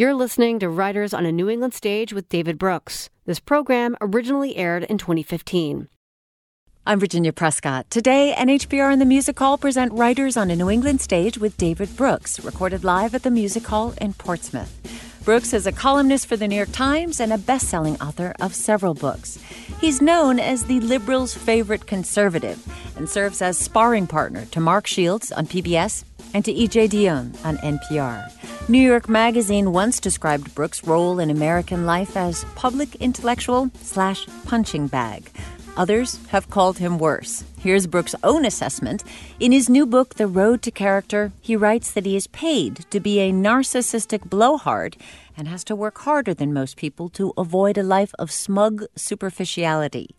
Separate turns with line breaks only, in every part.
You're listening to Writers on a New England Stage with David Brooks. This program originally aired in 2015.
I'm Virginia Prescott. Today, NHPR and the Music Hall present Writers on a New England Stage with David Brooks, recorded live at the Music Hall in Portsmouth. Brooks is a columnist for the New York Times and a best selling author of several books. He's known as the liberals' favorite conservative and serves as sparring partner to Mark Shields on PBS and to E.J. Dionne on NPR. New York Magazine once described Brooks' role in American life as public intellectual slash punching bag. Others have called him worse. Here's Brooks' own assessment. In his new book, The Road to Character, he writes that he is paid to be a narcissistic blowhard and has to work harder than most people to avoid a life of smug superficiality.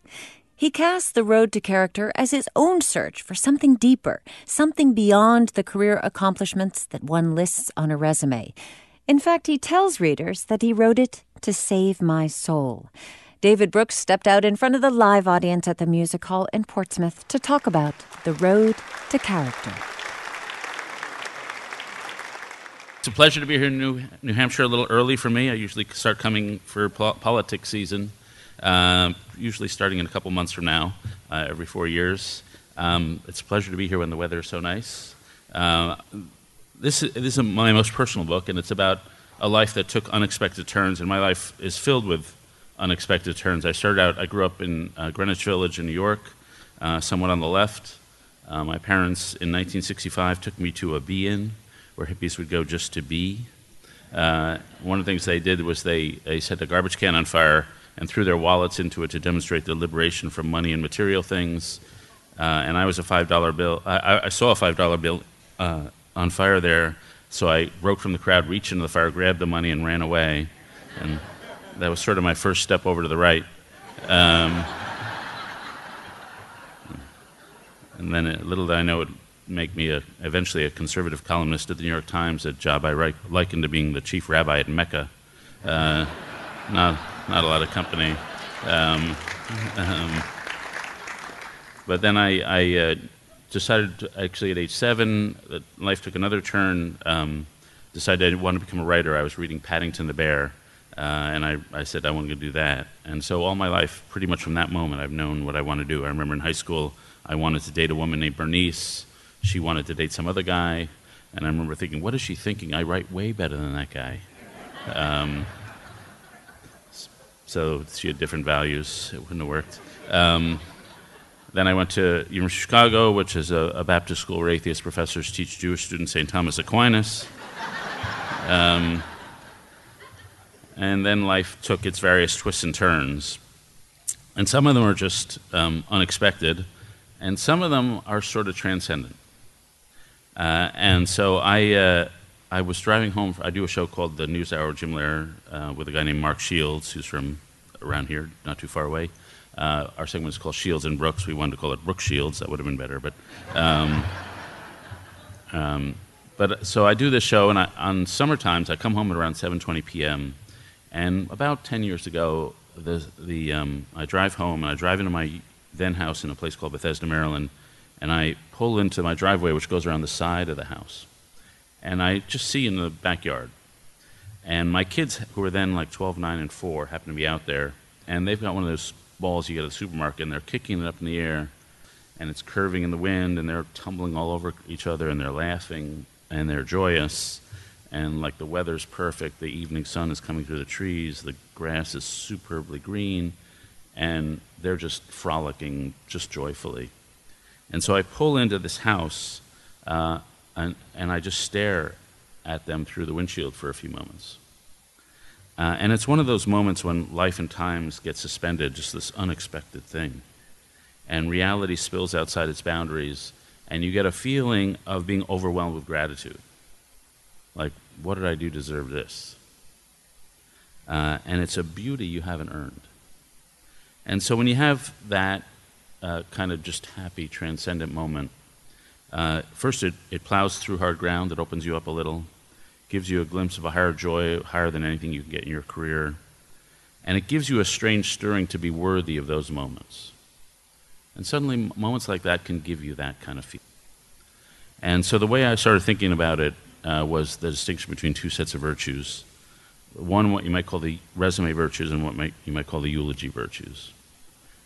He casts the road to character as his own search for something deeper, something beyond the career accomplishments that one lists on a resume. In fact, he tells readers that he wrote it to save my soul. David Brooks stepped out in front of the live audience at the Music Hall in Portsmouth to talk about the road to character.
It's a pleasure to be here in New, New Hampshire a little early for me. I usually start coming for po- politics season, uh, usually starting in a couple months from now, uh, every four years. Um, it's a pleasure to be here when the weather is so nice. Uh, this, is, this is my most personal book, and it's about a life that took unexpected turns, and my life is filled with unexpected turns. I started out, I grew up in uh, Greenwich Village in New York, uh, somewhat on the left. Uh, my parents in 1965 took me to a be in where hippies would go just to be. Uh, one of the things they did was they, they set a garbage can on fire and threw their wallets into it to demonstrate their liberation from money and material things. Uh, and I was a $5 bill. I, I saw a $5 bill uh, on fire there, so I broke from the crowd, reached into the fire, grabbed the money, and ran away. And that was sort of my first step over to the right. Um, and then, a little did I know, it make me a, eventually a conservative columnist at the New York Times, a job I likened to being the chief rabbi at Mecca. Uh, not, not a lot of company. Um, um, but then I, I uh, decided, actually at age seven, that life took another turn. Um, decided I didn't want to become a writer. I was reading Paddington the Bear, uh, and I, I said I wanted to do that. And so all my life, pretty much from that moment, I've known what I want to do. I remember in high school, I wanted to date a woman named Bernice. She wanted to date some other guy. And I remember thinking, what is she thinking? I write way better than that guy. Um, so she had different values. It wouldn't have worked. Um, then I went to University of Chicago, which is a, a, Baptist school where atheist professors teach Jewish students St. Thomas Aquinas. Um, and then life took its various twists and turns. And some of them are just um, unexpected, and some of them are sort of transcendent. Uh, and so I, uh, I was driving home. I do a show called The News Hour Jim Lehrer uh, with a guy named Mark Shields, who's from around here, not too far away. Uh, our segment is called Shields and Brooks. We wanted to call it Brooks Shields. That would have been better, but. Um, um, but so I do this show, and I, on summer times I come home at around 7:20 p.m. And about 10 years ago, the, the, um, I drive home and I drive into my then house in a place called Bethesda, Maryland, and I pull into my driveway, which goes around the side of the house. And I just see in the backyard. And my kids, who are then like 12, 9, and 4, happen to be out there, and they've got one of those balls you get at the supermarket, and they're kicking it up in the air, and it's curving in the wind, and they're tumbling all over each other, and they're laughing, and they're joyous and like the weather's perfect, the evening sun is coming through the trees, the grass is superbly green, and they're just frolicking just joyfully. And so I pull into this house, uh, and, and I just stare at them through the windshield for a few moments. Uh, and it's one of those moments when life and times get suspended, just this unexpected thing. And reality spills outside its boundaries, and you get a feeling of being overwhelmed with gratitude. Like, what did I do deserve this? Uh, and it's a beauty you haven't earned. And so when you have that uh, kind of just happy, transcendent moment, uh, first it, it plows through hard ground, it opens you up a little, gives you a glimpse of a higher joy, higher than anything you can get in your career. And it gives you a strange stirring to be worthy of those moments. And suddenly, moments like that can give you that kind of feeling. And so the way I started thinking about it uh, was the distinction between two sets of virtues One, what you might call the resume virtues, and what might, you might call the eulogy virtues.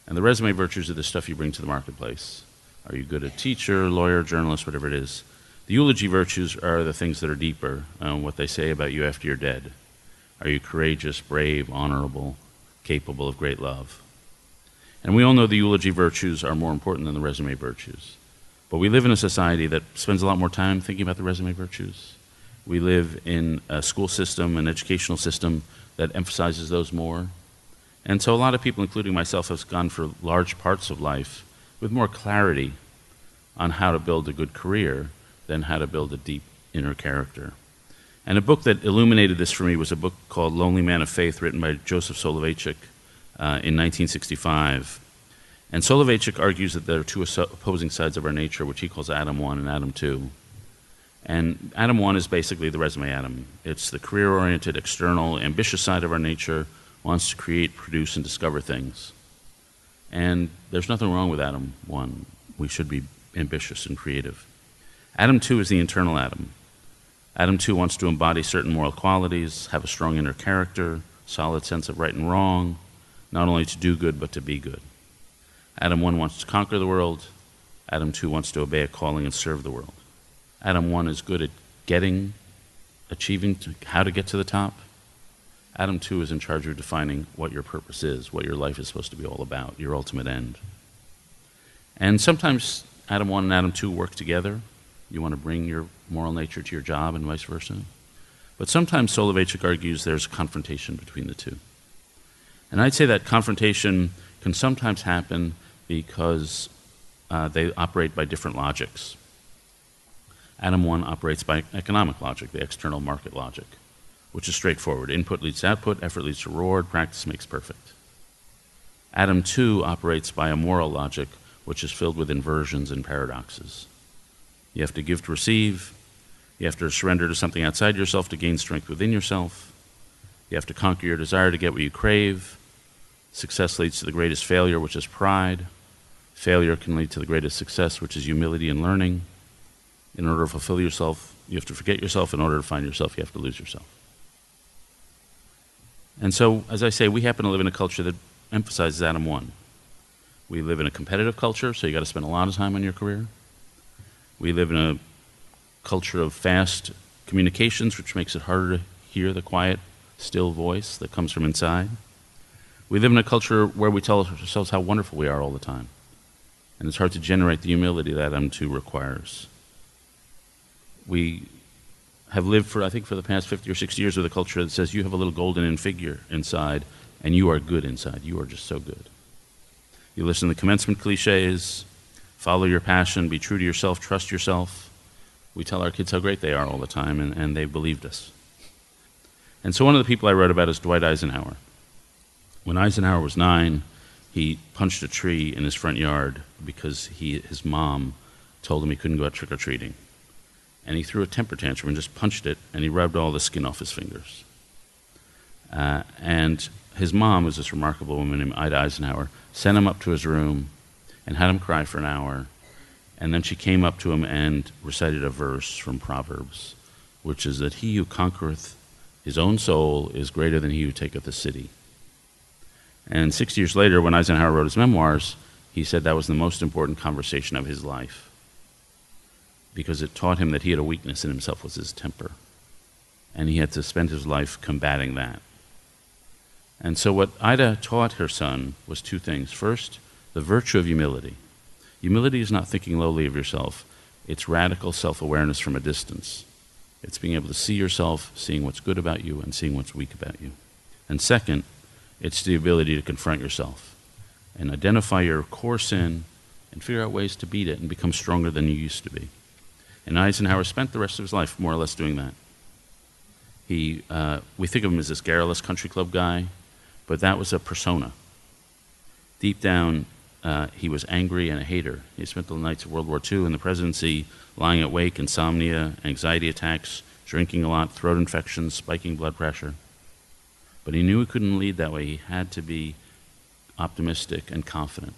And the resume virtues are the stuff you bring to the marketplace. Are you good at teacher, lawyer, journalist, whatever it is? The eulogy virtues are the things that are deeper, um, what they say about you after you're dead. Are you courageous, brave, honorable, capable of great love? And we all know the eulogy virtues are more important than the resume virtues. But we live in a society that spends a lot more time thinking about the resume virtues. We live in a school system, an educational system that emphasizes those more. And so a lot of people, including myself, have gone for large parts of life with more clarity on how to build a good career than how to build a deep inner character. And a book that illuminated this for me was a book called Lonely Man of Faith, written by Joseph Soloveitchik uh, in 1965. And Soloveitchik argues that there are two opposing sides of our nature, which he calls Adam 1 and Adam 2. And Adam 1 is basically the resume Adam. It's the career oriented, external, ambitious side of our nature, wants to create, produce, and discover things. And there's nothing wrong with Adam 1. We should be ambitious and creative. Adam 2 is the internal Adam. Adam 2 wants to embody certain moral qualities, have a strong inner character, solid sense of right and wrong, not only to do good, but to be good. Adam 1 wants to conquer the world. Adam 2 wants to obey a calling and serve the world. Adam 1 is good at getting, achieving how to get to the top. Adam 2 is in charge of defining what your purpose is, what your life is supposed to be all about, your ultimate end. And sometimes Adam 1 and Adam 2 work together. You want to bring your moral nature to your job and vice versa. But sometimes Soloveitchik argues there's a confrontation between the two. And I'd say that confrontation can sometimes happen because uh, they operate by different logics. Adam 1 operates by economic logic, the external market logic, which is straightforward. Input leads to output, effort leads to reward, practice makes perfect. Adam 2 operates by a moral logic, which is filled with inversions and paradoxes. You have to give to receive. You have to surrender to something outside yourself to gain strength within yourself. You have to conquer your desire to get what you crave. Success leads to the greatest failure, which is pride. Failure can lead to the greatest success, which is humility and learning. In order to fulfill yourself, you have to forget yourself. In order to find yourself, you have to lose yourself. And so, as I say, we happen to live in a culture that emphasizes Adam 1. We live in a competitive culture, so you got to spend a lot of time on your career. We live in a culture of fast communications, which makes it harder to hear the quiet, still voice that comes from inside. We live in a culture where we tell ourselves how wonderful we are all the time. And it's hard to generate the humility that Adam 2 requires. We have lived for, I think, for the past 50 or 60 years with a culture that says you have a little golden in figure inside and you are good inside. You are just so good. You listen to the commencement cliches, follow your passion, be true to yourself, trust yourself. We tell our kids how great they are all the time, and, and they've believed us. And so, one of the people I wrote about is Dwight Eisenhower. When Eisenhower was nine, he punched a tree in his front yard because he, his mom told him he couldn't go out trick or treating. And he threw a temper tantrum and just punched it, and he rubbed all the skin off his fingers. Uh, and his mom was this remarkable woman named Ida Eisenhower, sent him up to his room and had him cry for an hour. And then she came up to him and recited a verse from Proverbs, which is that he who conquereth his own soul is greater than he who taketh a city. And six years later, when Eisenhower wrote his memoirs, he said that was the most important conversation of his life because it taught him that he had a weakness in himself was his temper. And he had to spend his life combating that. And so, what Ida taught her son was two things. First, the virtue of humility. Humility is not thinking lowly of yourself, it's radical self awareness from a distance. It's being able to see yourself, seeing what's good about you, and seeing what's weak about you. And second, it's the ability to confront yourself and identify your core sin and figure out ways to beat it and become stronger than you used to be. And Eisenhower spent the rest of his life more or less doing that. He, uh, we think of him as this garrulous country club guy, but that was a persona. Deep down, uh, he was angry and a hater. He spent the nights of World War II in the presidency lying awake, insomnia, anxiety attacks, drinking a lot, throat infections, spiking blood pressure. But he knew he couldn't lead that way. He had to be optimistic and confident.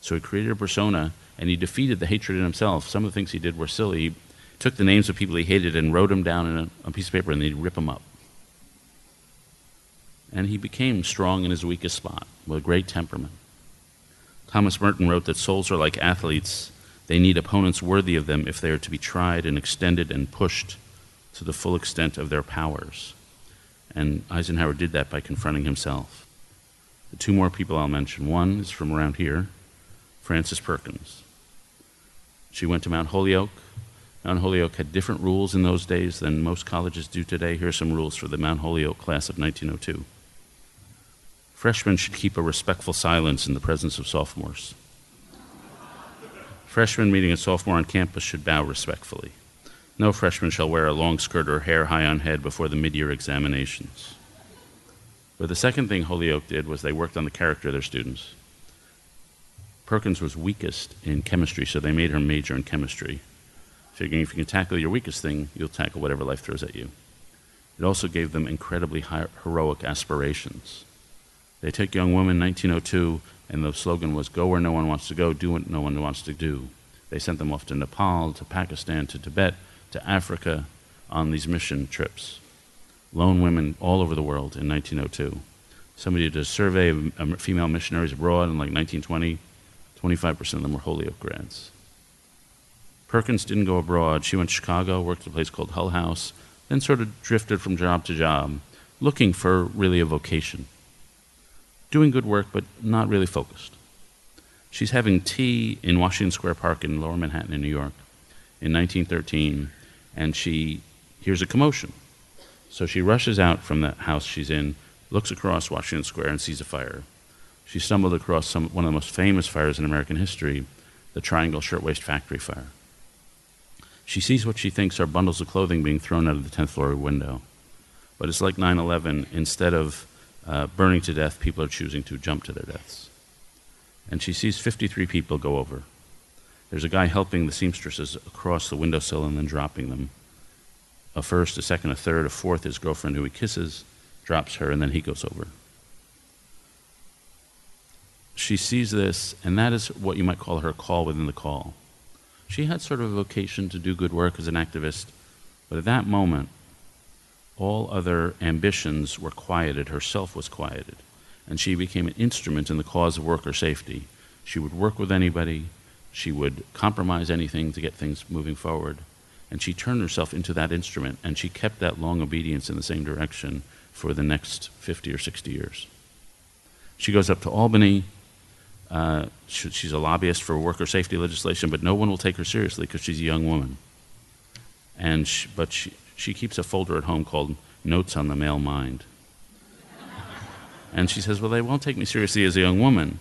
So he created a persona and he defeated the hatred in himself. Some of the things he did were silly. He took the names of people he hated and wrote them down in a, a piece of paper and he'd rip them up. and he became strong in his weakest spot with a great temperament. Thomas Merton wrote that souls are like athletes. They need opponents worthy of them if they are to be tried and extended and pushed to the full extent of their powers. And Eisenhower did that by confronting himself. The two more people I'll mention one is from around here Frances Perkins. She went to Mount Holyoke. Mount Holyoke had different rules in those days than most colleges do today. Here are some rules for the Mount Holyoke class of 1902. Freshmen should keep a respectful silence in the presence of sophomores. Freshmen meeting a sophomore on campus should bow respectfully. No freshman shall wear a long skirt or hair high on head before the mid year examinations. But the second thing Holyoke did was they worked on the character of their students. Perkins was weakest in chemistry, so they made her major in chemistry, figuring if you can tackle your weakest thing, you'll tackle whatever life throws at you. It also gave them incredibly heroic aspirations. They took young women in 1902, and the slogan was Go where no one wants to go, do what no one wants to do. They sent them off to Nepal, to Pakistan, to Tibet, to Africa on these mission trips. Lone women all over the world in 1902. Somebody did a survey of um, female missionaries abroad in like 1920. 25% of them were Holyoke grads. Perkins didn't go abroad. She went to Chicago, worked at a place called Hull House, then sort of drifted from job to job, looking for really a vocation. Doing good work, but not really focused. She's having tea in Washington Square Park in lower Manhattan in New York in 1913, and she hears a commotion. So she rushes out from the house she's in, looks across Washington Square, and sees a fire. She stumbled across some, one of the most famous fires in American history, the Triangle Shirtwaist Factory Fire. She sees what she thinks are bundles of clothing being thrown out of the 10th floor window. But it's like 9 11. Instead of uh, burning to death, people are choosing to jump to their deaths. And she sees 53 people go over. There's a guy helping the seamstresses across the windowsill and then dropping them. A first, a second, a third, a fourth, his girlfriend who he kisses, drops her, and then he goes over. She sees this, and that is what you might call her call within the call. She had sort of a vocation to do good work as an activist, but at that moment, all other ambitions were quieted, herself was quieted, and she became an instrument in the cause of worker safety. She would work with anybody, she would compromise anything to get things moving forward, and she turned herself into that instrument, and she kept that long obedience in the same direction for the next 50 or 60 years. She goes up to Albany, uh, she's a lobbyist for worker safety legislation, but no one will take her seriously because she's a young woman. And she, but she, she keeps a folder at home called Notes on the Male Mind. And she says, Well, they won't take me seriously as a young woman,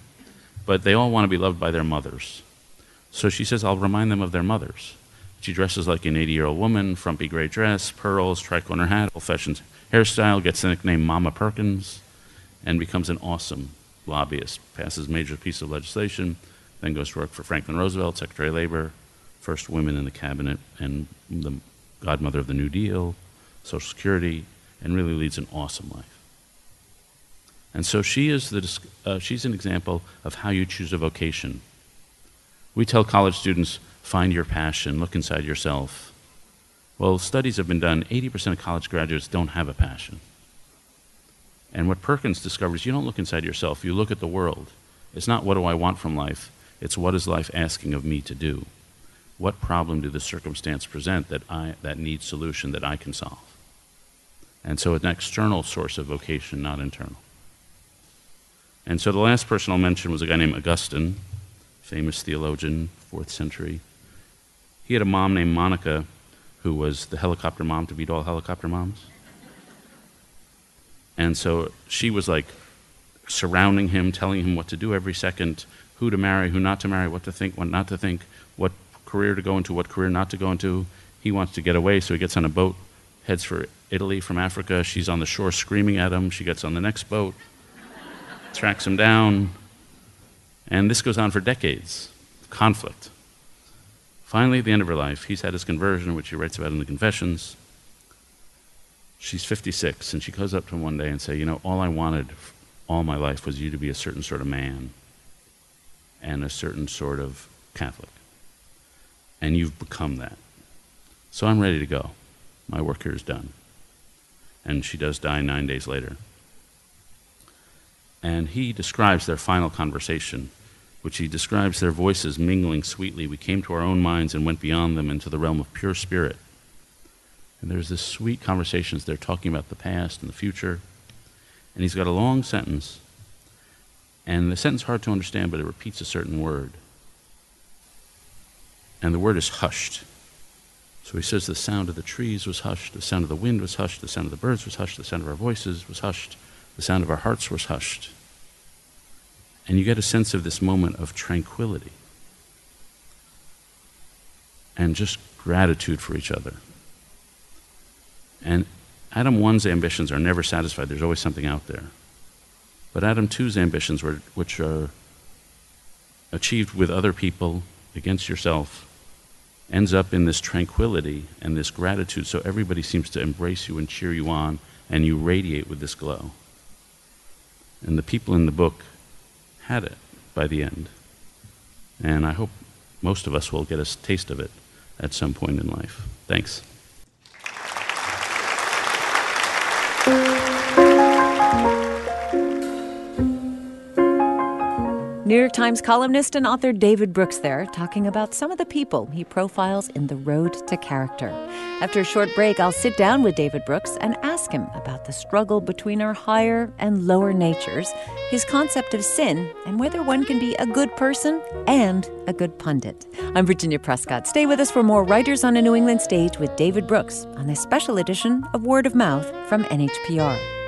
but they all want to be loved by their mothers. So she says, I'll remind them of their mothers. She dresses like an 80 year old woman, frumpy gray dress, pearls, tricorner hat, old fashioned hairstyle, gets the nickname Mama Perkins, and becomes an awesome lobbyist, passes major piece of legislation, then goes to work for Franklin Roosevelt, Secretary of Labor, first woman in the cabinet, and the godmother of the New Deal, Social Security, and really leads an awesome life. And so she is the, uh, she's an example of how you choose a vocation. We tell college students, find your passion, look inside yourself. Well, studies have been done, 80% of college graduates don't have a passion. And what Perkins discovers, you don't look inside yourself, you look at the world. It's not what do I want from life, it's what is life asking of me to do? What problem do the circumstance present that, I, that needs solution that I can solve? And so an external source of vocation, not internal. And so the last person I'll mention was a guy named Augustine, famous theologian, fourth century. He had a mom named Monica who was the helicopter mom to beat all helicopter moms. And so she was like surrounding him, telling him what to do every second, who to marry, who not to marry, what to think, what not to think, what career to go into, what career not to go into. He wants to get away, so he gets on a boat, heads for Italy from Africa. She's on the shore screaming at him. She gets on the next boat, tracks him down. And this goes on for decades conflict. Finally, at the end of her life, he's had his conversion, which he writes about in the Confessions she's 56, and she goes up to him one day and say, You know, all I wanted all my life was you to be a certain sort of man and a certain sort of Catholic. And you've become that. So I'm ready to go. My work here is done. And she does die nine days later. And he describes their final conversation, which he describes their voices mingling sweetly. We came to our own minds and went beyond them into the realm of pure spirit. And there's this sweet conversations. They're talking about the past and the future. And he's got a long sentence. And the sentence is hard to understand, but it repeats a certain word. And the word is hushed. So he says the sound of the trees was hushed, the sound of the wind was hushed, the sound of the birds was hushed, the sound of our voices was hushed, the sound of our hearts was hushed. And you get a sense of this moment of tranquility and just gratitude for each other. And Adam 1's ambitions are never satisfied, there's always something out there. But Adam 2's ambitions, were, which are achieved with other people against yourself, ends up in this tranquility and this gratitude. So everybody seems to embrace you and cheer you on, and you radiate with this glow. And the people in the book had it by the end. And I hope most of us will get a taste of it at some point in life. Thanks.
New York Times columnist and author David Brooks there talking about some of the people he profiles in The Road to Character. After a short break, I'll sit down with David Brooks and ask him about the struggle between our higher and lower natures, his concept of sin, and whether one can be a good person and a good pundit. I'm Virginia Prescott. Stay with us for more Writers on a New England Stage with David Brooks on this special edition of Word of Mouth from NHPR.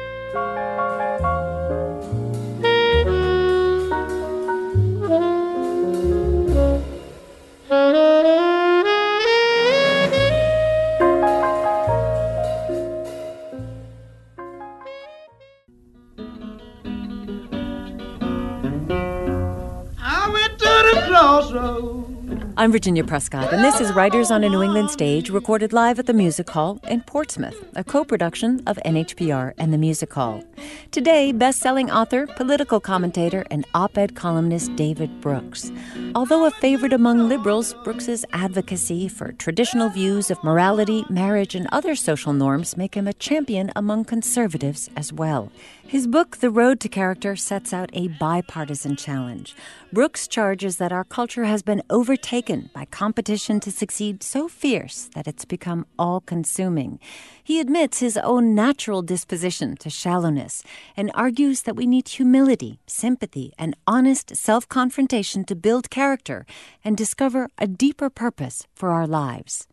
I'm Virginia Prescott, and this is Writers on a New England Stage, recorded live at the Music Hall in Portsmouth, a co production of NHPR and the Music Hall. Today, best selling author, political commentator, and op ed columnist David Brooks. Although a favorite among liberals, Brooks's advocacy for traditional views of morality, marriage, and other social norms make him a champion among conservatives as well. His book, The Road to Character, sets out a bipartisan challenge. Brooks charges that our culture has been overtaken by competition to succeed so fierce that it's become all consuming. He admits his own natural disposition to shallowness and argues that we need humility, sympathy, and honest self confrontation to build character and discover a deeper purpose for our lives.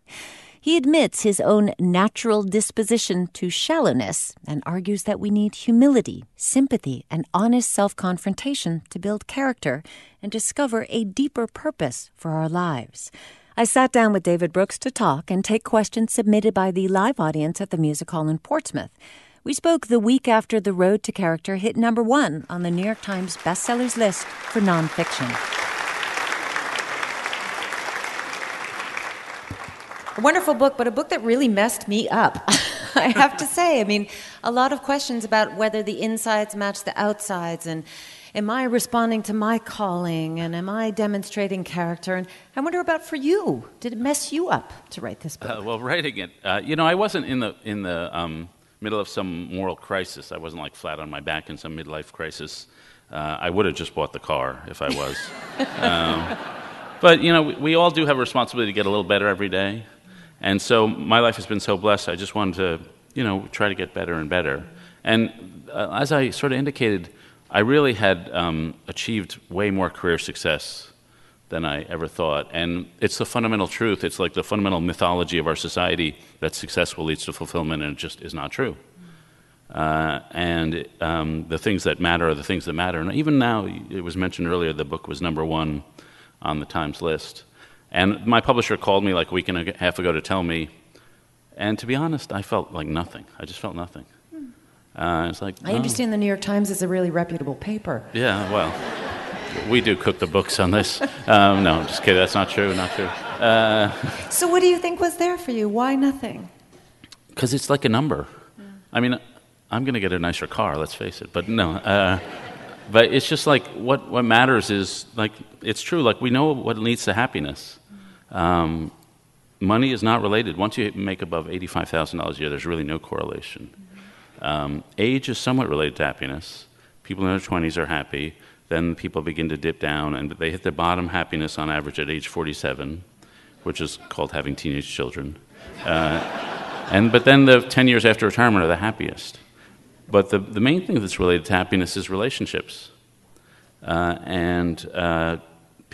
He admits his own natural disposition to shallowness and argues that we need humility, sympathy, and honest self confrontation to build character and discover a deeper purpose for our lives. I sat down with David Brooks to talk and take questions submitted by the live audience at the Music Hall in Portsmouth. We spoke the week after The Road to Character hit number one on the New York Times bestsellers list for nonfiction.
A wonderful book, but a book that really messed me up. I have to say. I mean, a lot of questions about whether the insides match the outsides and am I responding to my calling and am I demonstrating character? And I wonder about for you. Did it mess you up to write this book?
Uh, well, writing it, uh, you know, I wasn't in the in the um, middle of some moral crisis. I wasn't like flat on my back in some midlife crisis. Uh, I would have just bought the car if I was. um, but you know, we, we all do have a responsibility to get a little better every day. And so my life has been so blessed, I just wanted to, you know, try to get better and better. And uh, as I sort of indicated, I really had um, achieved way more career success than I ever thought. And it's the fundamental truth. It's like the fundamental mythology of our society that successful leads to fulfillment, and it just is not true. Uh, and um, the things that matter are the things that matter. And even now, it was mentioned earlier, the book was number one on the Times list. And my publisher called me like a week and a half ago to tell me, and to be honest, I felt like nothing. I just felt nothing. Uh, it's like
I understand the New York Times is a really reputable paper.
Yeah, well, we do cook the books on this. Um, no, I'm just kidding. That's not true. Not true. Uh,
so, what do you think was there for you? Why nothing?
Because it's like a number. Yeah. I mean, I'm going to get a nicer car. Let's face it. But no. Uh, but it's just like what what matters is like it's true. Like we know what leads to happiness. Um, money is not related. Once you make above eighty-five thousand dollars a year, there's really no correlation. Um, age is somewhat related to happiness. people in their 20s are happy. Then people begin to dip down, and they hit their bottom happiness on average at age 47, which is called having teenage children. Uh, and, but then the 10 years after retirement are the happiest. But the, the main thing that's related to happiness is relationships. Uh, and uh,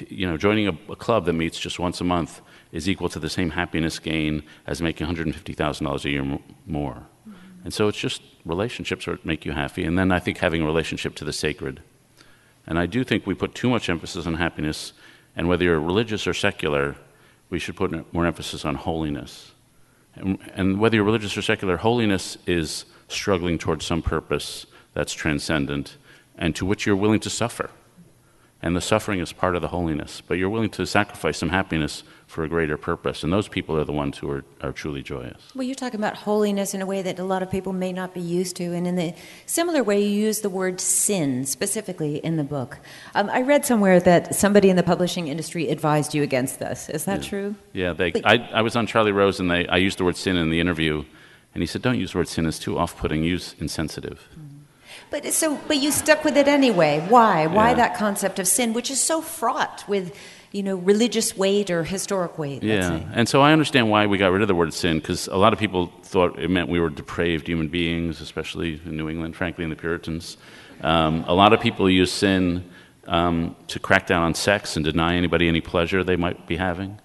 you know, joining a, a, club that meets just once a month is equal to the same happiness gain as making $150,000 a year m- more. Mm-hmm. And so it's just relationships that make you happy. And then I think having a relationship to the sacred. And I do think we put too much emphasis on happiness. And whether you're religious or secular, we should put more emphasis on holiness. And, and whether you're religious or secular, holiness is struggling towards some purpose that's transcendent and to which you're willing to suffer. And the suffering is part of the holiness, but you're willing to sacrifice some happiness for a greater purpose. And those people are the ones who are, are truly joyous.
Well, you're talking about holiness in a way that a lot of people may not be used to. And in the similar way, you use the word sin specifically in the book. Um, I read somewhere that somebody in the publishing industry advised you against this. Is that
yeah.
true?
Yeah, they, I, I was on Charlie Rose and they, I used the word sin in the interview. And he said, don't use the word sin, it's too off putting, use insensitive. Mm-hmm.
But so, but you stuck with it anyway. Why? Why yeah. that concept of sin, which is so fraught with, you know, religious weight or historic weight?
Yeah, and so I understand why we got rid of the word sin because a lot of people thought it meant we were depraved human beings, especially in New England, frankly, in the Puritans. Um, a lot of people use sin um, to crack down on sex and deny anybody any pleasure they might be having.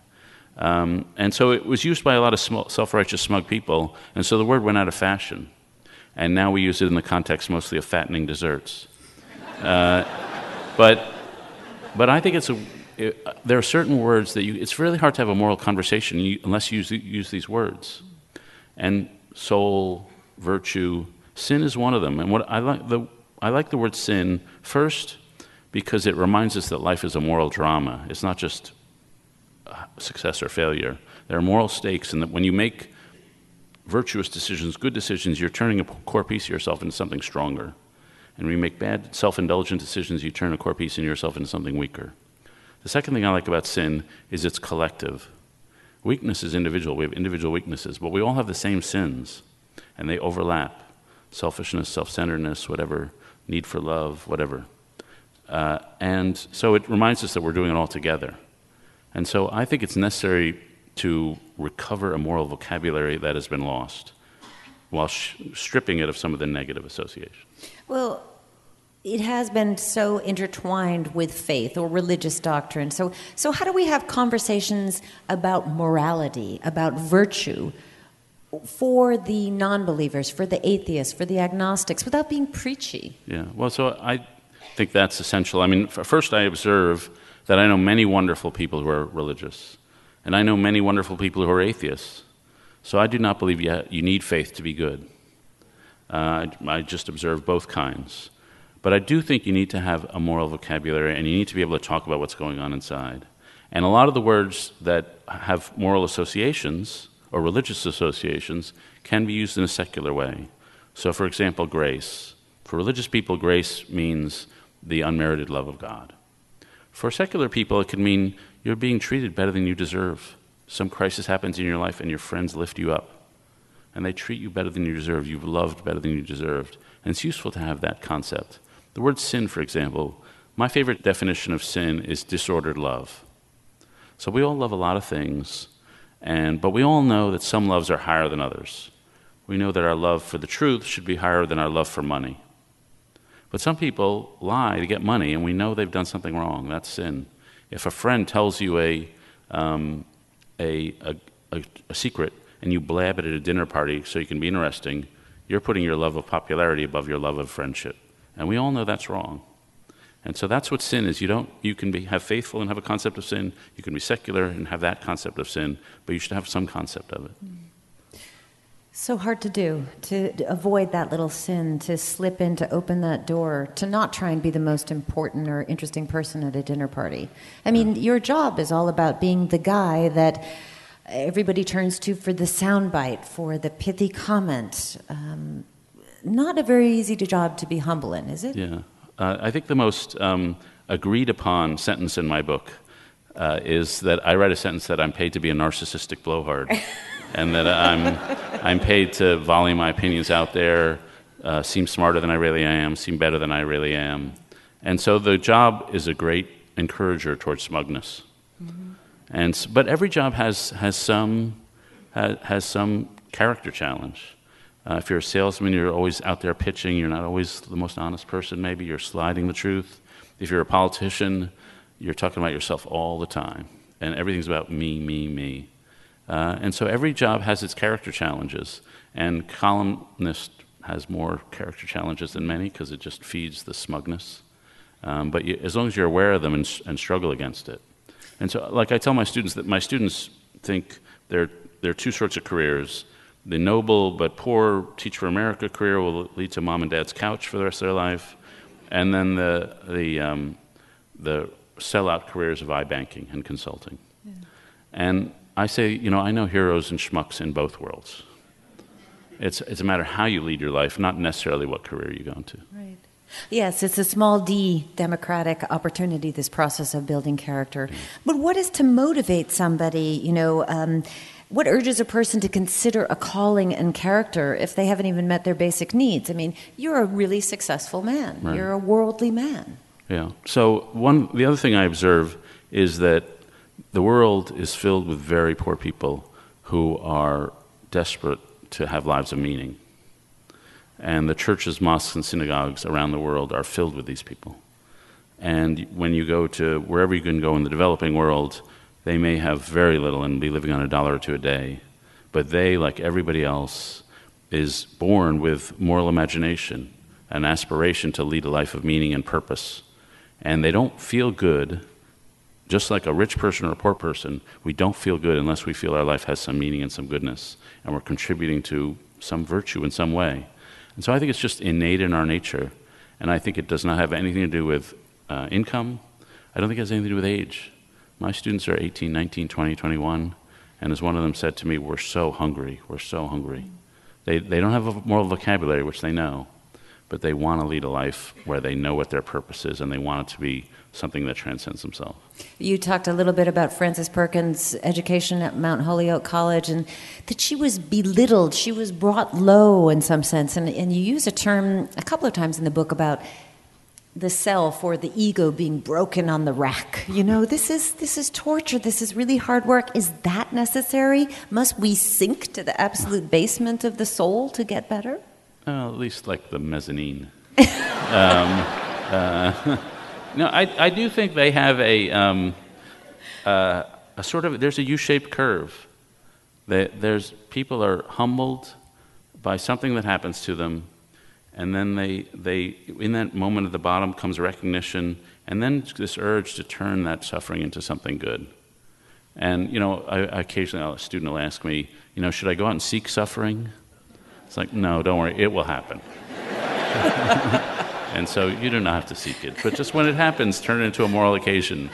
Um, and so it was used by a lot of self righteous, smug people, and so the word went out of fashion and now we use it in the context mostly of fattening desserts. Uh, but, but I think it's a, it, there are certain words that you, it's really hard to have a moral conversation you, unless you use, use these words. And soul, virtue, sin is one of them. And what I like, the, I like the word sin first because it reminds us that life is a moral drama. It's not just success or failure. There are moral stakes, and that when you make virtuous decisions, good decisions, you're turning a core piece of yourself into something stronger. And when you make bad, self indulgent decisions, you turn a core piece in yourself into something weaker. The second thing I like about sin is it's collective. Weakness is individual. We have individual weaknesses, but we all have the same sins, and they overlap selfishness, self centeredness, whatever, need for love, whatever. Uh, and so it reminds us that we're doing it all together. And so I think it's necessary to recover a moral vocabulary that has been lost while sh- stripping it of some of the negative associations.
Well, it has been so intertwined with faith or religious doctrine. So, so how do we have conversations about morality, about virtue, for the non believers, for the atheists, for the agnostics, without being preachy?
Yeah, well, so I think that's essential. I mean, first, I observe that I know many wonderful people who are religious. And I know many wonderful people who are atheists. So I do not believe you, you need faith to be good. Uh, I just observe both kinds. But I do think you need to have a moral vocabulary and you need to be able to talk about what's going on inside. And a lot of the words that have moral associations or religious associations can be used in a secular way. So, for example, grace. For religious people, grace means the unmerited love of God. For secular people, it can mean you're being treated better than you deserve. Some crisis happens in your life and your friends lift you up. And they treat you better than you deserve. You've loved better than you deserved. And it's useful to have that concept. The word sin, for example, my favorite definition of sin is disordered love. So we all love a lot of things, and, but we all know that some loves are higher than others. We know that our love for the truth should be higher than our love for money. But some people lie to get money, and we know they've done something wrong. That's sin. If a friend tells you a, um, a, a, a, a secret and you blab it at a dinner party so you can be interesting, you're putting your love of popularity above your love of friendship. And we all know that's wrong. And so that's what sin is. You don't you can be have faithful and have a concept of sin. You can be secular and have that concept of sin, but you should have some concept of it. Mm.
So hard to do, to avoid that little sin, to slip in, to open that door, to not try and be the most important or interesting person at a dinner party. I mean, your job is all about being the guy that everybody turns to for the soundbite, for the pithy comment. Um, not a very easy job to be humble in, is it?
Yeah. Uh, I think the most um, agreed upon sentence in my book uh, is that I write a sentence that I'm paid to be a narcissistic blowhard. and that I'm, I'm paid to volley my opinions out there uh, seem smarter than I really am, seem better than I really am. And so the job is a great encourager towards smugness. Mm-hmm. And, but every job has, has, some, has, has some character challenge. Uh, if you're a salesman, you're always out there pitching. You're not always the most honest person, maybe. You're sliding the truth. If you're a politician, you're talking about yourself all the time. And everything's about me, me, me. Uh, and so every job has its character challenges. And columnist has more character challenges than many because it just feeds the smugness. Um, but you, as long as you're aware of them and, and, struggle against it. And so, like I tell my students, that my students think there, there are two sorts of careers. The noble but poor Teach for America career will lead to mom and dad's couch for the rest of their life. And then the, the, um, the sellout careers of iBanking and consulting. Yeah. And I say, you know, I know heroes and schmucks in both worlds. It's, it's a matter how you lead your life, not necessarily what career you go into.
Right. Yes, it's a small d democratic opportunity, this process of building character. Mm. But what is to motivate somebody, you know? Um, what urges a person to consider a calling and character if they haven't even met their basic needs? I mean, you're a really successful man. Right. You're a worldly man.
Yeah. So one, the other thing I observe is that the world is filled with very poor people who are desperate to have lives of meaning. And the churches, mosques, and synagogues around the world are filled with these people. And when you go to wherever you can go in the developing world, they may have very little and be living on a dollar or two a day. But they, like everybody else, is born with moral imagination, an aspiration to lead a life of meaning and purpose. And they don't feel good, just like a rich person or a poor person, we don't feel good unless we feel our life has some meaning and some goodness, and we're contributing to some virtue in some way. And so I think it's just innate in our nature. And I think it does not have anything to do with uh, income. I don't think it has anything to do with age. My students are 18, 19, 20, 21. And as one of them said to me, we're so hungry. We're so hungry. They, they don't have a moral vocabulary, which they know, but they want to lead a life where they know what their purpose is and they want it to be something that transcends themselves.
You talked a little bit about Frances Perkins' education at Mount Holyoke College and that she was belittled, she was brought low in some sense. And, and you use a term a couple of times in the book about the self or the ego being broken on the rack. You know, this is this is torture. This is really hard work. Is that necessary? Must we sink to the absolute basement of the soul to get better?
Uh, at least like the mezzanine. um, uh, no, I, I do think they have a, um, uh, a sort of, there's a U shaped curve. They, there's, people are humbled by something that happens to them, and then they, they, in that moment at the bottom comes recognition, and then this urge to turn that suffering into something good. And, you know, I, occasionally a student will ask me, you know, should I go out and seek suffering? It's like, no, don't worry, it will happen. And so you do not have to seek it. But just when it happens, turn it into a moral occasion.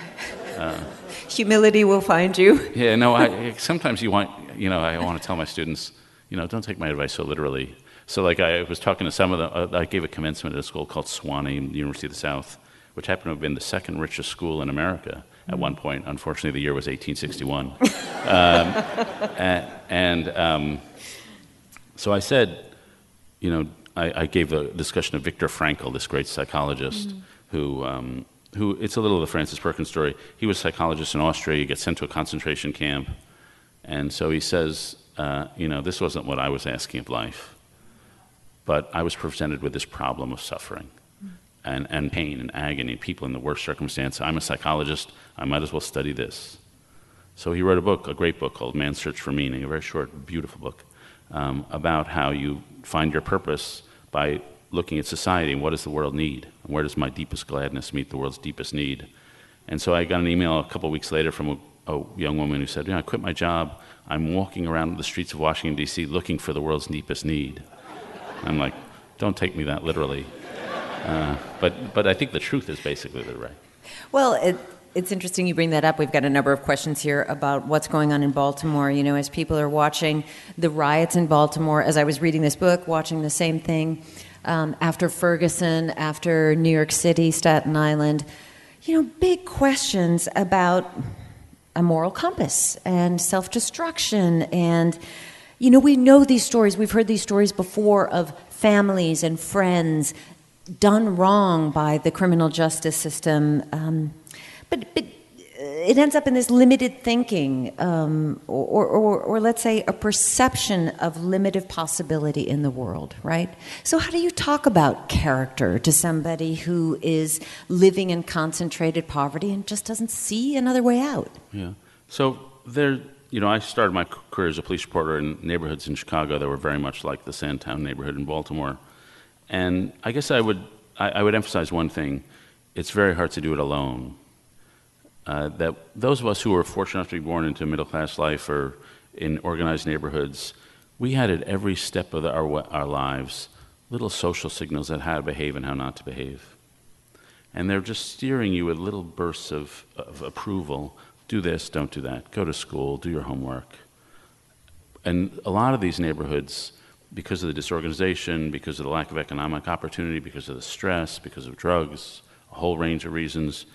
Uh, Humility will find you.
Yeah, no, I, sometimes you want, you know, I want to tell my students, you know, don't take my advice so literally. So, like, I was talking to some of them, uh, I gave a commencement at a school called Sewanee, University of the South, which happened to have been the second richest school in America at one point. Unfortunately, the year was 1861. um, and, and um, so I said, you know, I, I, gave a discussion of Viktor Frankl, this great psychologist, mm-hmm. who, um, who, it's a little of the Frances Perkins story. He was a psychologist in Austria, he gets sent to a concentration camp, and so he says, uh, you know, this wasn't what I was asking of life, but I was presented with this problem of suffering. Mm-hmm. And, and pain and agony, people in the worst circumstance. I'm a psychologist, I might as well study this. So he wrote a book, a great book called Man's Search for Meaning, a very short, beautiful book um, about how you find your purpose by looking at society and what does the world need? And where does my deepest gladness meet the world's deepest need? And so I got an email a couple weeks later from a, a young woman who said, you know, I quit my job. I'm walking around the streets of Washington, D.C., looking for the world's deepest need. I'm like, don't take me that literally. Uh, but, but I think the truth is basically the right.
Well, it, it's interesting you bring that up. We've got a number of questions here about what's going on in Baltimore. You know, as people are watching the riots in Baltimore, as I was reading this book, watching the same thing um, after Ferguson, after New York City, Staten Island, you know, big questions about a moral compass and self destruction. And, you know, we know these stories, we've heard these stories before of families and friends done wrong by the criminal justice system. Um, but, but it ends up in this limited thinking, um, or, or, or, let's say a perception of limited possibility in the world, right? So, how do you talk about character to somebody who is living in concentrated poverty and just doesn't see another way out?
Yeah. So, there, you know, I started my career as a police reporter in neighborhoods in Chicago that were very much like the Sandtown neighborhood in Baltimore. And I guess I would, I, I would emphasize one thing it's very hard to do it alone uh, that those of us who were fortunate enough to be born into middle class life or in organized neighborhoods, we had at every step of the, our, our lives little social signals that how to behave and how not to behave. And they're just steering you with little bursts of, of approval do this, don't do that, go to school, do your homework. And a lot of these neighborhoods, because of the disorganization, because of the lack of economic opportunity, because of the stress, because of drugs, a whole range of reasons,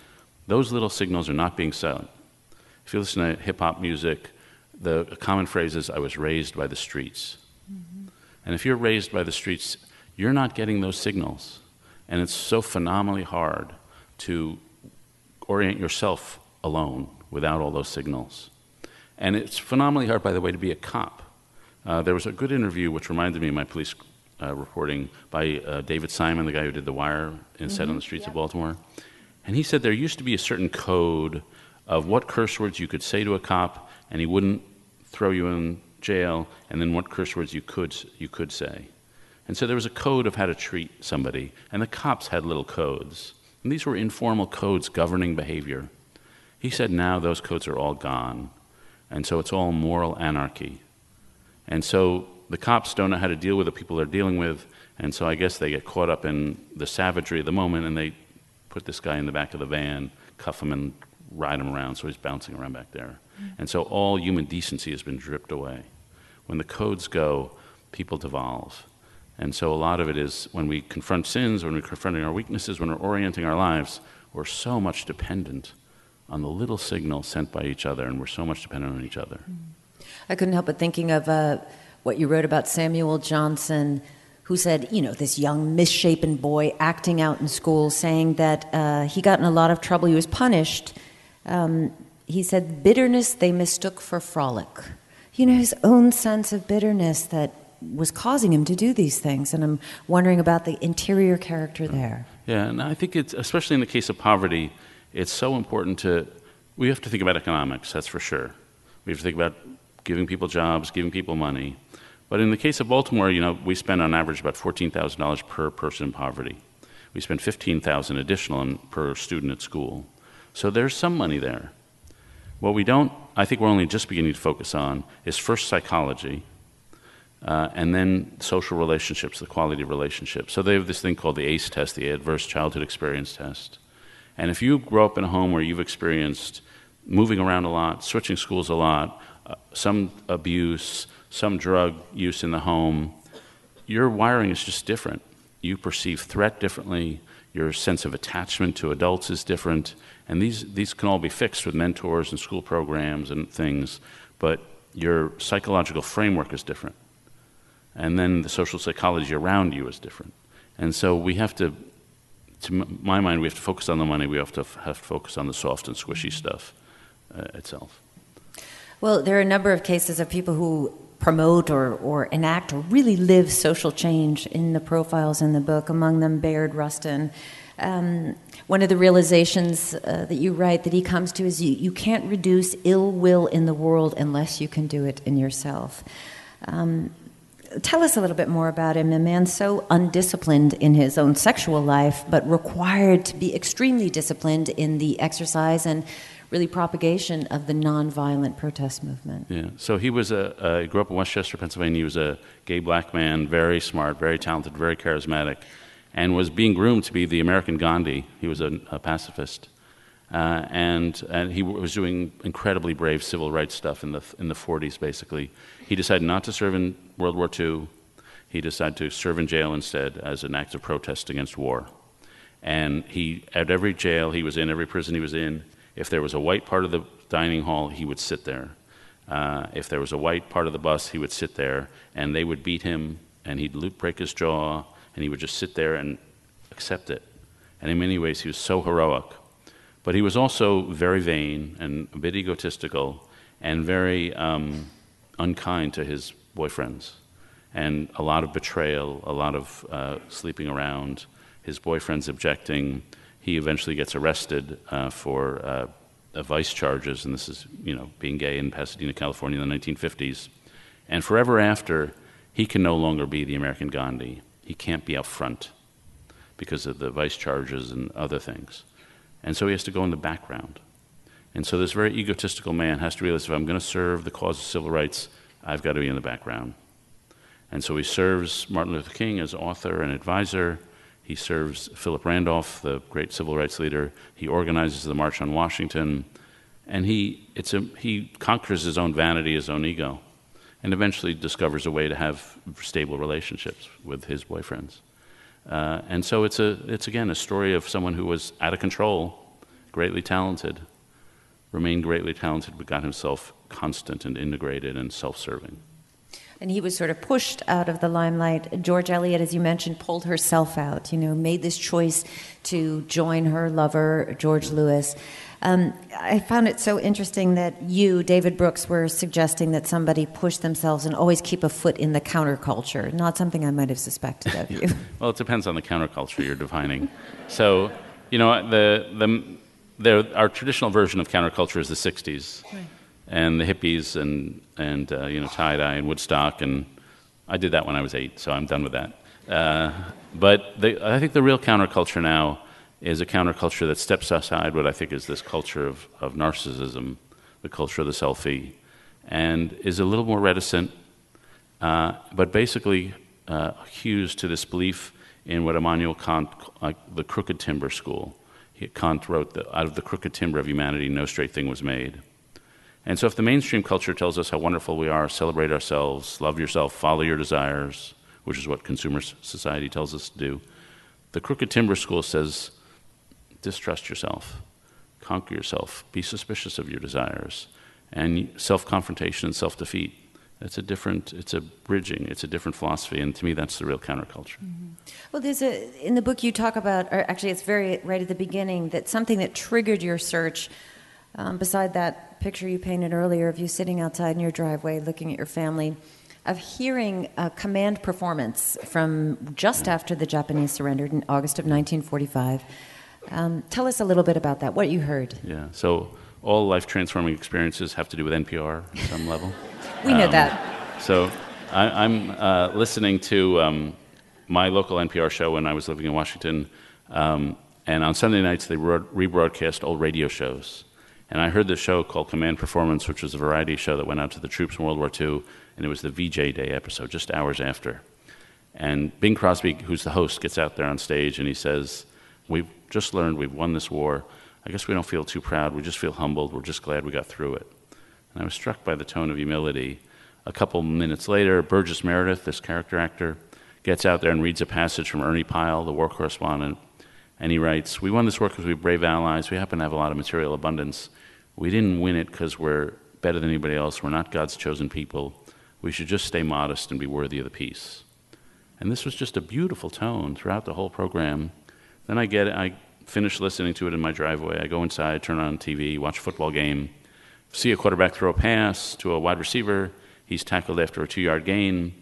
those little signals are not being sent. If you listen to hip hop music, the common phrase is, I was raised by the streets. Mm-hmm. And if you're raised by the streets, you're not getting those signals. And it's so phenomenally hard to orient yourself alone without all those signals. And it's phenomenally hard, by the way, to be a cop. Uh, there was a good interview which reminded me of my police uh, reporting by uh, David Simon, the guy who did The Wire and mm-hmm. Set on the Streets yep. of Baltimore. And he said there used to be a certain code of what curse words you could say to a cop and he wouldn't throw you in jail, and then what curse words you could, you could say. And so there was a code of how to treat somebody, and the cops had little codes. And these were informal codes governing behavior. He said now those codes are all gone, and so it's all moral anarchy. And so the cops don't know how to deal with the people they're dealing with, and so I guess they get caught up in the savagery of the moment and they put this guy in the back of the van, cuff him, and ride him around so he's bouncing around back there. Mm-hmm. And so all human decency has been dripped away. When the codes go, people devolve. And so a lot of it is when we confront sins, when we're confronting our weaknesses, when we're orienting our lives, we're so much dependent on the little signals sent by each other, and we're so much dependent on each other. Mm-hmm.
I couldn't help but thinking of uh, what you wrote about Samuel Johnson who said, you know, this young, misshapen boy acting out in school, saying that uh, he got in a lot of trouble, he was punished. Um, he said, bitterness they mistook for frolic. You know, his own sense of bitterness that was causing him to do these things. And I'm wondering about the interior character there.
Yeah, and I think it's, especially in the case of poverty, it's so important to, we have to think about economics, that's for sure. We have to think about giving people jobs, giving people money. But in the case of Baltimore, you know, we spend on average about $14,000 per person in poverty. We spend 15,000 additional per student at school. So there's some money there. What we don't, I think we're only just beginning to focus on, is first psychology, uh, and then social relationships, the quality of relationships. So they have this thing called the ACE test, the Adverse Childhood Experience Test. And if you grow up in a home where you've experienced moving around a lot, switching schools a lot, uh, some abuse, some drug use in the home, your wiring is just different. You perceive threat differently, your sense of attachment to adults is different, and these, these can all be fixed with mentors and school programs and things, but your psychological framework is different. And then the social psychology around you is different. And so we have to, to my mind, we have to focus on the money, we have to, have to focus on the soft and squishy stuff uh, itself.
Well, there are a number of cases of people who promote or, or enact or really live social change in the profiles in the book, among them Bayard Rustin. Um, one of the realizations uh, that you write that he comes to is you, you can't reduce ill will in the world unless you can do it in yourself. Um, tell us a little bit more about him, a man so undisciplined in his own sexual life, but required to be extremely disciplined in the exercise and really propagation of the nonviolent protest movement.
Yeah. So he was a uh, grew up in West Chester, Pennsylvania. He was a gay black man, very smart, very talented, very charismatic, and was being groomed to be the American Gandhi. He was a, a pacifist. Uh, and, and he was doing incredibly brave civil rights stuff in the, in the 40s, basically. He decided not to serve in World War II. He decided to serve in jail instead as an act of protest against war. And he, at every jail he was in, every prison he was in, if there was a white part of the dining hall, he would sit there. Uh, if there was a white part of the bus, he would sit there, and they would beat him and he'd break his jaw, and he would just sit there and accept it. And in many ways, he was so heroic. But he was also very vain and a bit egotistical and very um, unkind to his boyfriends. And a lot of betrayal, a lot of uh, sleeping around, his boyfriend's objecting. He eventually gets arrested uh, for uh, vice charges, and this is, you know, being gay in Pasadena, California in the 1950s. And forever after, he can no longer be the American Gandhi. He can't be out front because of the vice charges and other things. And so he has to go in the background. And so this very egotistical man has to realize if I'm going to serve the cause of civil rights, I've got to be in the background. And so he serves Martin Luther King as author and advisor. He serves Philip Randolph, the great civil rights leader. He organizes the March on Washington. And he, it's a, he conquers his own vanity, his own ego, and eventually discovers a way to have stable relationships with his boyfriends. Uh, and so it's, a, it's, again, a story of someone who was out of control, greatly talented, remained greatly talented, but got himself constant and integrated and self serving.
And he was sort of pushed out of the limelight. George Eliot, as you mentioned, pulled herself out, you know, made this choice to join her lover, George Lewes. Um, I found it so interesting that you, David Brooks, were suggesting that somebody push themselves and always keep a foot in the counterculture. Not something I might have suspected of you.
well, it depends on the counterculture you're defining. So, you know, the, the, the, our traditional version of counterculture is the 60s. Right and the hippies and and uh, you know tie dye and Woodstock and I did that when I was eight, so I'm done with that. Uh, but the, I think the real counterculture now is a counterculture that steps aside what I think is this culture of, of narcissism, the culture of the selfie, and is a little more reticent, uh, but basically uh, hews to this belief in what Immanuel Kant, uh, the crooked timber school. Kant wrote, that out of the crooked timber of humanity, no straight thing was made. And so, if the mainstream culture tells us how wonderful we are, celebrate ourselves, love yourself, follow your desires, which is what consumer society tells us to do, the Crooked Timber School says distrust yourself, conquer yourself, be suspicious of your desires, and self confrontation and self defeat. It's a different, it's a bridging, it's a different philosophy, and to me, that's the real counterculture. Mm-hmm.
Well, there's a, in the book you talk about, or actually, it's very right at the beginning, that something that triggered your search um, beside that picture you painted earlier of you sitting outside in your driveway looking at your family, of hearing a command performance from just after the Japanese surrendered in August of 1945. Um, tell us a little bit about that, what you heard.
Yeah, so all life transforming experiences have to do with NPR on some level.
we know um, that.
So I, am uh, listening to um, my local NPR show when I was living in Washington, um, and on Sunday nights they rebroadcast old radio shows. And I heard this show called Command Performance, which was a variety show that went out to the troops in World War II, and it was the VJ Day episode, just hours after. And Bing Crosby, who's the host, gets out there on stage and he says, We've just learned we've won this war. I guess we don't feel too proud. We just feel humbled. We're just glad we got through it. And I was struck by the tone of humility. A couple minutes later, Burgess Meredith, this character actor, gets out there and reads a passage from Ernie Pyle, the war correspondent. And he writes, We won this war because we have brave allies. We happen to have a lot of material abundance. We didn't win it because we're better than anybody else. We're not God's chosen people. We should just stay modest and be worthy of the peace. And this was just a beautiful tone throughout the whole program. Then I get it, I finish listening to it in my driveway. I go inside, turn on TV, watch a football game, see a quarterback throw a pass to a wide receiver. He's tackled after a two yard gain.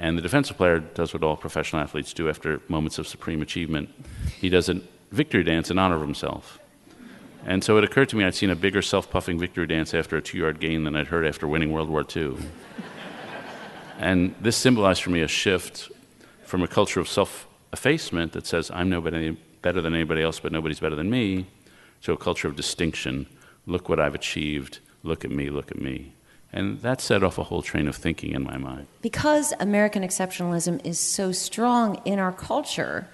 And the defensive player does what all professional athletes do after moments of supreme achievement. He does a victory dance in honor of himself. And so it occurred to me I'd seen a bigger self puffing victory dance after a two yard gain than I'd heard after winning World War II. and this symbolized for me a shift from a culture of self effacement that says, I'm nobody better than anybody else, but nobody's better than me, to a culture of distinction. Look what I've achieved. Look at me, look at me. And that set off a whole train of thinking in my mind.
Because American exceptionalism is so strong in our culture,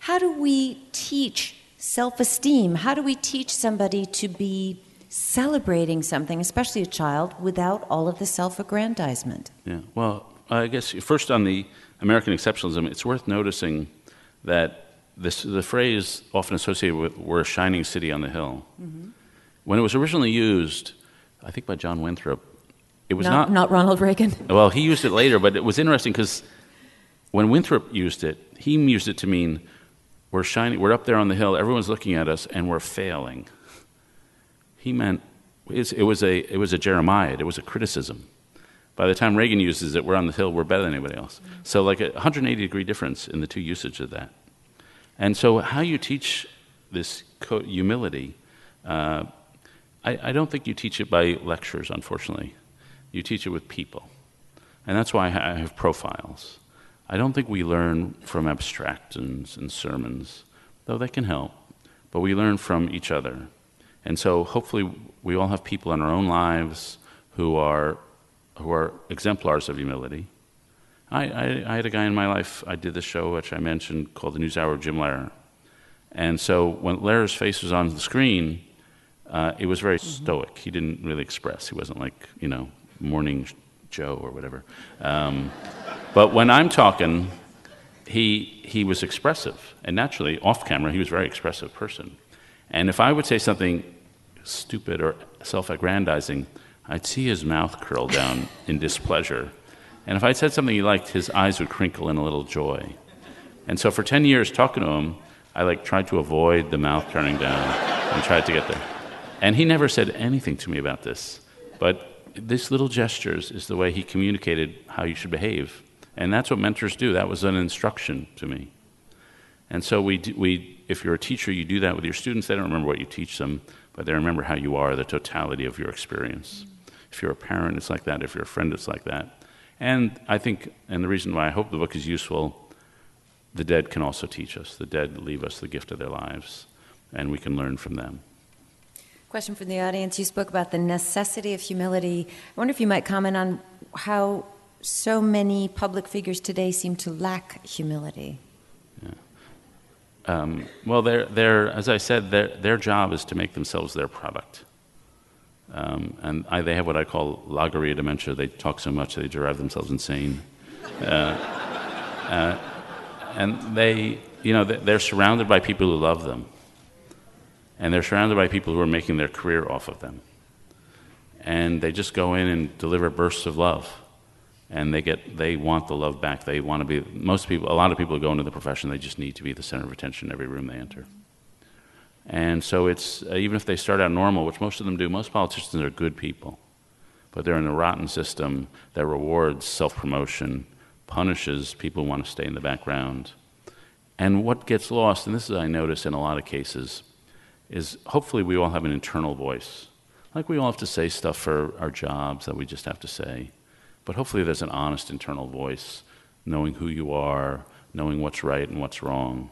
how do we teach self esteem. How do we teach somebody to be celebrating something, especially a child, without all of the self aggrandizement?
Yeah, well, I guess first on the American exceptionalism, it's worth noticing that this, the phrase often associated with we're a shining city on the hill. Mm-hmm. When it was originally used, I think by John Winthrop, it was not,
not, not Ronald Reagan.
Well, he used it later, but it was interesting because when Winthrop used it, he used it to mean we're shining, we're up there on the hill, everyone's looking at us, and we're failing. He meant it was a, it was a Jeremiah, it was a criticism. By the time Reagan uses it, we're on the hill, we're better than anybody else. So, like a 180 degree difference in the two usage of that. And so, how you teach this humility, uh, I, I, don't think you teach it by lectures, unfortunately. You teach it with people. And that's why I have profiles. I don't think we learn from abstractions and sermons, though they can help, but we learn from each other. And so hopefully we all have people in our own lives who are, who are exemplars of humility. I, I, I had a guy in my life, I did this show, which I mentioned, called The News Hour of Jim Lehrer. And so when Lehrer's face was on the screen, uh, it was very mm-hmm. stoic. He didn't really express. He wasn't like, you know, morning Joe or whatever. Um, but when I'm talking, he, he was expressive. And naturally, off camera, he was a very expressive person. And if I would say something stupid or self aggrandizing, I'd see his mouth curl down in displeasure. And if I said something he liked, his eyes would crinkle in a little joy. And so for 10 years talking to him, I like tried to avoid the mouth turning down and tried to get there. And he never said anything to me about this. But this little gestures is the way he communicated how you should behave. And that's what mentors do. That was an instruction to me. And so we, we, if you're a teacher, you do that with your students. They don't remember what you teach them, but they remember how you are, the totality of your experience. If you're a parent, it's like that. If you're a friend, it's like that. And I think, and the reason why I hope the book is useful, the dead can also teach us. The dead leave us the gift of their lives, and we can learn from them.
Question from the audience. You spoke about the necessity of humility. I wonder if you might comment on how so many public figures today seem to lack humility.
Yeah. Um, well, they're, they're, as I said, their, job is to make themselves their product. Um, and I, they have what I call logorrhea dementia. They talk so much they drive themselves insane. Uh, uh, and they, you know, they're surrounded by people who love them. And they're surrounded by people who are making their career off of them. And they just go in and deliver bursts of love and they get they want the love back. They want to be most people. A lot of people go into the profession. They just need to be the center of attention in every room they enter. And so it's uh, even if they start out normal, which most of them do. Most politicians are good people, but they're in a rotten system that rewards self promotion, punishes people who want to stay in the background. And what gets lost, and this is I notice in a lot of cases, is hopefully we all have an internal voice. Like we all have to say stuff for our jobs that we just have to say. But hopefully, there's an honest internal voice, knowing who you are, knowing what's right and what's wrong.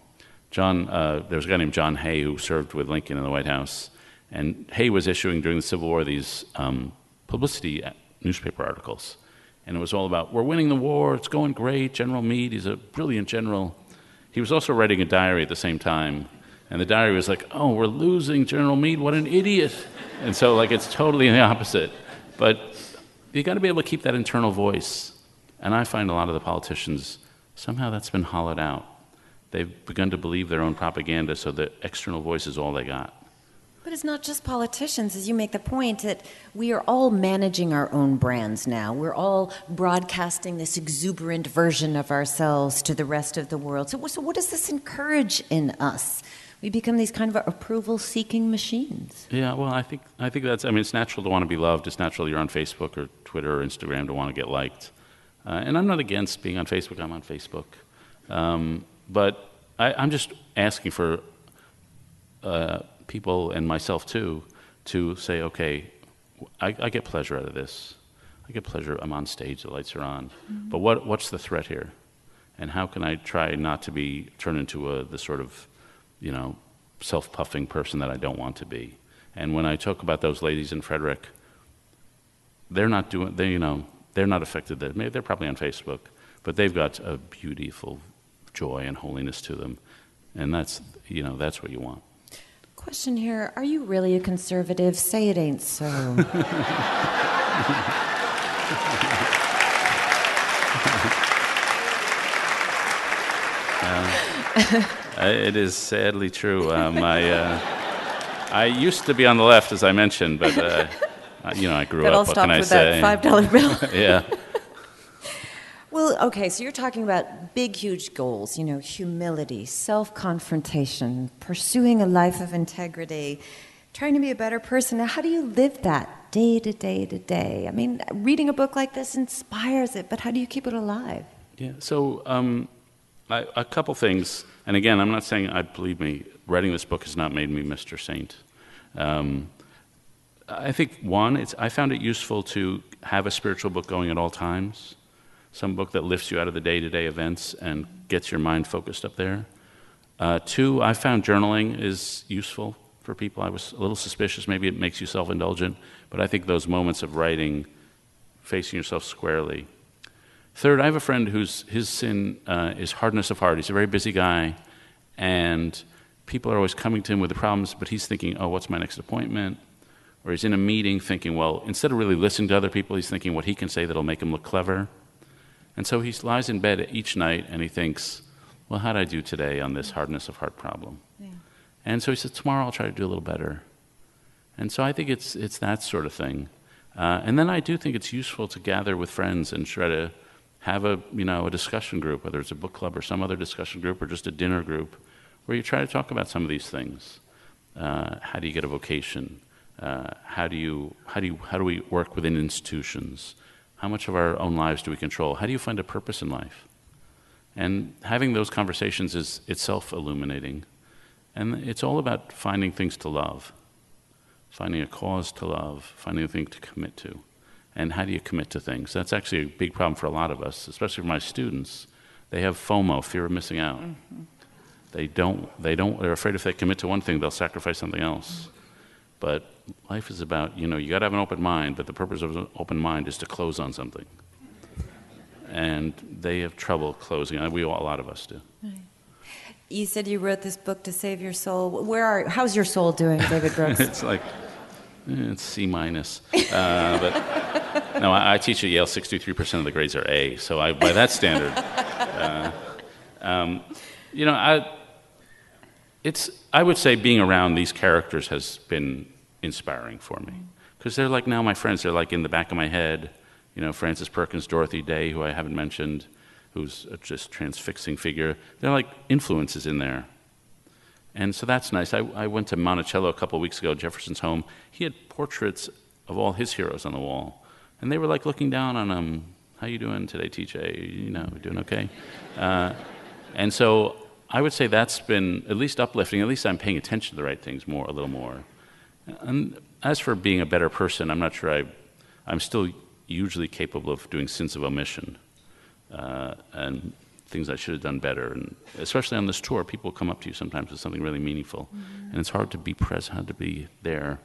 John, uh, there was a guy named John Hay who served with Lincoln in the White House, and Hay was issuing during the Civil War these um, publicity newspaper articles, and it was all about we're winning the war, it's going great. General Meade, he's a brilliant general. He was also writing a diary at the same time, and the diary was like, "Oh, we're losing General Meade, what an idiot!" And so, like, it's totally the opposite. But you've got to be able to keep that internal voice. And I find a lot of the politicians, somehow that's been hollowed out. They've begun to believe their own propaganda, so the external voice is all they got.
But it's not just politicians, as you make the point that we are all managing our own brands now. We're all broadcasting this exuberant version of ourselves to the rest of the world. So, so what does this encourage in us? We become these kind of approval seeking machines.
Yeah, well, I think, I think that's, I mean, it's natural to want to be loved. It's natural you're on Facebook or Twitter or Instagram to want to get liked. Uh, and I'm not against being on Facebook, I'm on Facebook. Um, but I, am just asking for uh, people and myself too to say, okay, I, I, get pleasure out of this. I get pleasure, I'm on stage, the lights are on. Mm-hmm. But what, what's the threat here? And how can I try not to be turned into a, the sort of you know, self puffing person that I don't want to be. And when I talk about those ladies in Frederick, they're not doing, they, you know, they're not affected. Maybe they're probably on Facebook, but they've got a beautiful joy and holiness to them. And that's, you know, that's what you want.
Question here Are you really a conservative? Say it ain't so.
uh, it is sadly true. Um, I, uh, I used to be on the left, as I mentioned, but uh, you know, I grew
that
up.
All
what can I
with
say?
That five dollar bill.
yeah.
Well, okay, so you're talking about big, huge goals, you know, humility, self confrontation, pursuing a life of integrity, trying to be a better person. Now, how do you live that day to day to day? I mean, reading a book like this inspires it, but how do you keep it alive?
Yeah, so um, I, a couple things. And again, I'm not saying, I believe me, writing this book has not made me Mr. Saint. Um, I think, one, it's, I found it useful to have a spiritual book going at all times some book that lifts you out of the day to day events and gets your mind focused up there. Uh, two, I found journaling is useful for people. I was a little suspicious, maybe it makes you self indulgent, but I think those moments of writing, facing yourself squarely. Third, I have a friend whose his sin uh, is hardness of heart. He's a very busy guy, and people are always coming to him with the problems, but he's thinking, oh, what's my next appointment? Or he's in a meeting thinking, well, instead of really listening to other people, he's thinking what he can say that'll make him look clever. And so he lies in bed each night and he thinks, well, how did I do today on this hardness of heart problem? Yeah. And so he says, tomorrow I'll try to do a little better. And so I think it's, it's that sort of thing. Uh, and then I do think it's useful to gather with friends and try to have a, you know, a discussion group, whether it's a book club or some other discussion group or just a dinner group, where you try to talk about some of these things. Uh, how do you get a vocation? Uh, how, do you, how, do you, how do we work within institutions? How much of our own lives do we control? How do you find a purpose in life? And having those conversations is itself illuminating. And it's all about finding things to love, finding a cause to love, finding a thing to commit to. And how do you commit to things? That's actually a big problem for a lot of us, especially for my students. They have FOMO, fear of missing out. Mm-hmm. They don't, they don't, they're afraid if they commit to one thing, they'll sacrifice something else. But life is about, you know, you got to have an open mind, but the purpose of an open mind is to close on something. And they have trouble closing. We all, a lot of us do.
You said you wrote this book to save your soul. Where are? How's your soul doing, David Brooks?
it's like it's C minus. Uh, but no, I, I, teach at Yale. Sixty-three percent of the grades are A. So I, by that standard, uh, um, you know, I, it's. I would say being around these characters has been inspiring for me because they're like now my friends. They're like in the back of my head. You know, Frances Perkins, Dorothy Day, who I haven't mentioned, who's just transfixing figure. They're like influences in there. And so that's nice. I, I went to Monticello a couple of weeks ago, Jefferson's home. He had portraits of all his heroes on the wall. And they were like looking down on him. How you doing today, TJ? You know, doing okay? Uh, and so I would say that's been at least uplifting. At least I'm paying attention to the right things more, a little more. And as for being a better person, I'm not sure I, I'm still usually capable of doing sins of omission uh, and things I should have done better. And especially on this tour, people come up to you sometimes with something really meaningful, mm-hmm. and it's hard to be present, hard to be there.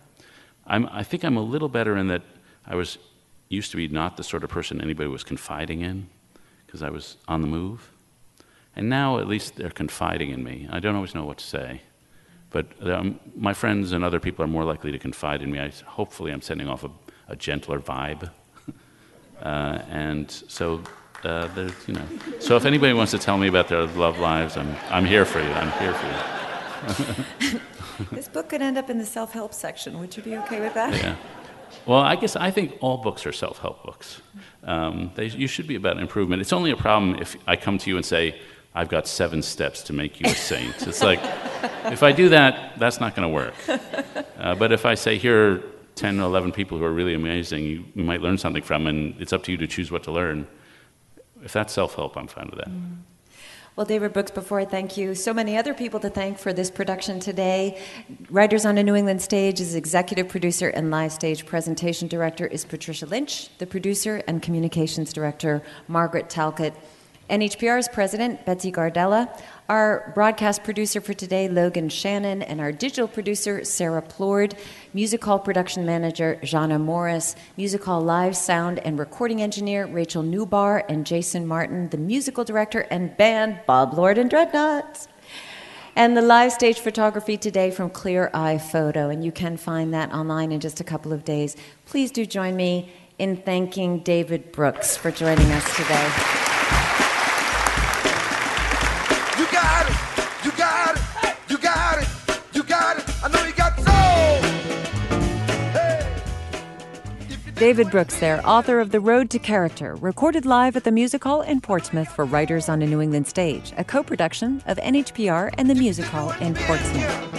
I'm, I think I'm a little better in that I was used to be not the sort of person anybody was confiding in because I was on the move. And now at least they're confiding in me. I don't always know what to say. But um, my friends and other people are more likely to confide in me. I, hopefully, I'm sending off a, a gentler vibe. uh, and so, uh, there's, you know, so if anybody wants to tell me about their love lives, I'm, I'm here for you. I'm here for
you. this book could end up in the self help section. Would you be okay with that?
Yeah. Well, I guess I think all books are self help books. Um, they, you should be about improvement. It's only a problem if I come to you and say, I've got seven steps to make you a saint. It's like, if I do that, that's not going to work. Uh, but if I say, here are 10 or 11 people who are really amazing, you, you, might learn something from, and it's up to you to choose what to learn. If that's self help, I'm fine with that. Mm.
Well, David Brooks, before I thank you, so many other people to thank for this production today. Writers on a New England Stage is executive producer and live stage presentation director is Patricia Lynch. The producer and communications director, Margaret Talcott. NHPR's president, Betsy Gardella, our broadcast producer for today, Logan Shannon, and our digital producer, Sarah Plourde, music hall production manager, Jana Morris, music hall live sound and recording engineer, Rachel Newbar, and Jason Martin, the musical director and band, Bob Lord and Dreadnoughts. And the live stage photography today from Clear Eye Photo, and you can find that online in just a couple of days. Please do join me in thanking David Brooks for joining us today. David Brooks, there, author of The Road to Character, recorded live at the Music Hall in Portsmouth for Writers on a New England Stage, a co production of NHPR and the Music Hall in Portsmouth.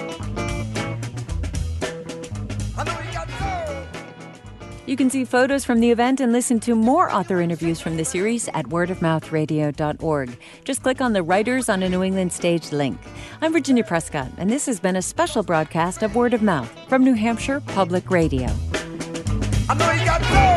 You can see photos from the event and listen to more author interviews from the series at wordofmouthradio.org. Just click on the Writers on a New England Stage link. I'm Virginia Prescott, and this has been a special broadcast of Word of Mouth from New Hampshire Public Radio. I know you got gold.